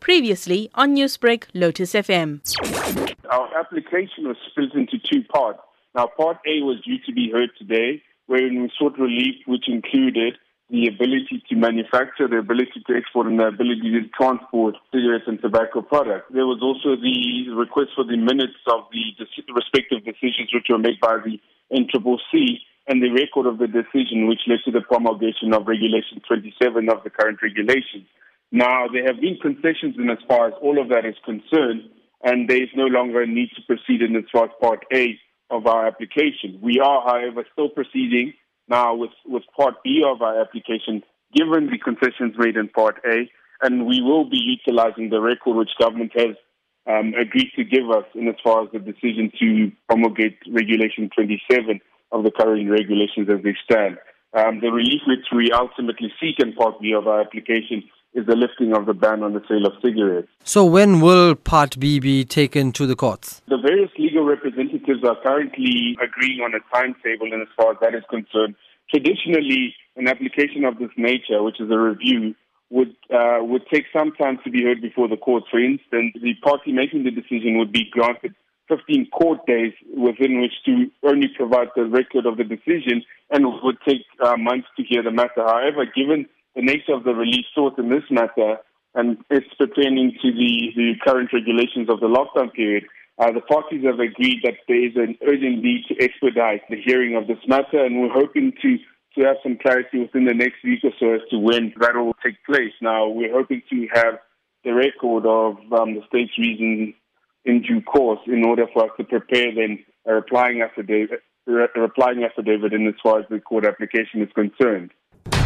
Previously on Newsbreak, Lotus FM. Our application was split into two parts. Now, part A was due to be heard today, wherein we sought relief, which included the ability to manufacture, the ability to export, and the ability to transport cigarettes and tobacco products. There was also the request for the minutes of the respective decisions which were made by the NCCC and the record of the decision which led to the promulgation of Regulation 27 of the current regulations. Now, there have been concessions in as far as all of that is concerned, and there is no longer a need to proceed in as far as Part A of our application. We are, however, still proceeding now with, with Part B of our application, given the concessions made in Part A, and we will be utilizing the record which government has um, agreed to give us in as far as the decision to promulgate Regulation 27 of the current regulations as they stand. Um, the relief which we ultimately seek in Part B of our application is the lifting of the ban on the sale of cigarettes. So, when will Part B be taken to the courts? The various legal representatives are currently agreeing on a timetable, and as far as that is concerned, traditionally, an application of this nature, which is a review, would uh, would take some time to be heard before the courts. For instance, the party making the decision would be granted 15 court days within which to only provide the record of the decision, and would take uh, months to hear the matter. However, given the nature of the relief sought in this matter, and it's pertaining to the, the current regulations of the lockdown period, uh, the parties have agreed that there is an urgent need to expedite the hearing of this matter, and we're hoping to, to have some clarity within the next week or so as to when that will take place. Now, we're hoping to have the record of um, the state's reasons in due course in order for us to prepare then a replying affidavit, replying affidavit in as far as the court application is concerned.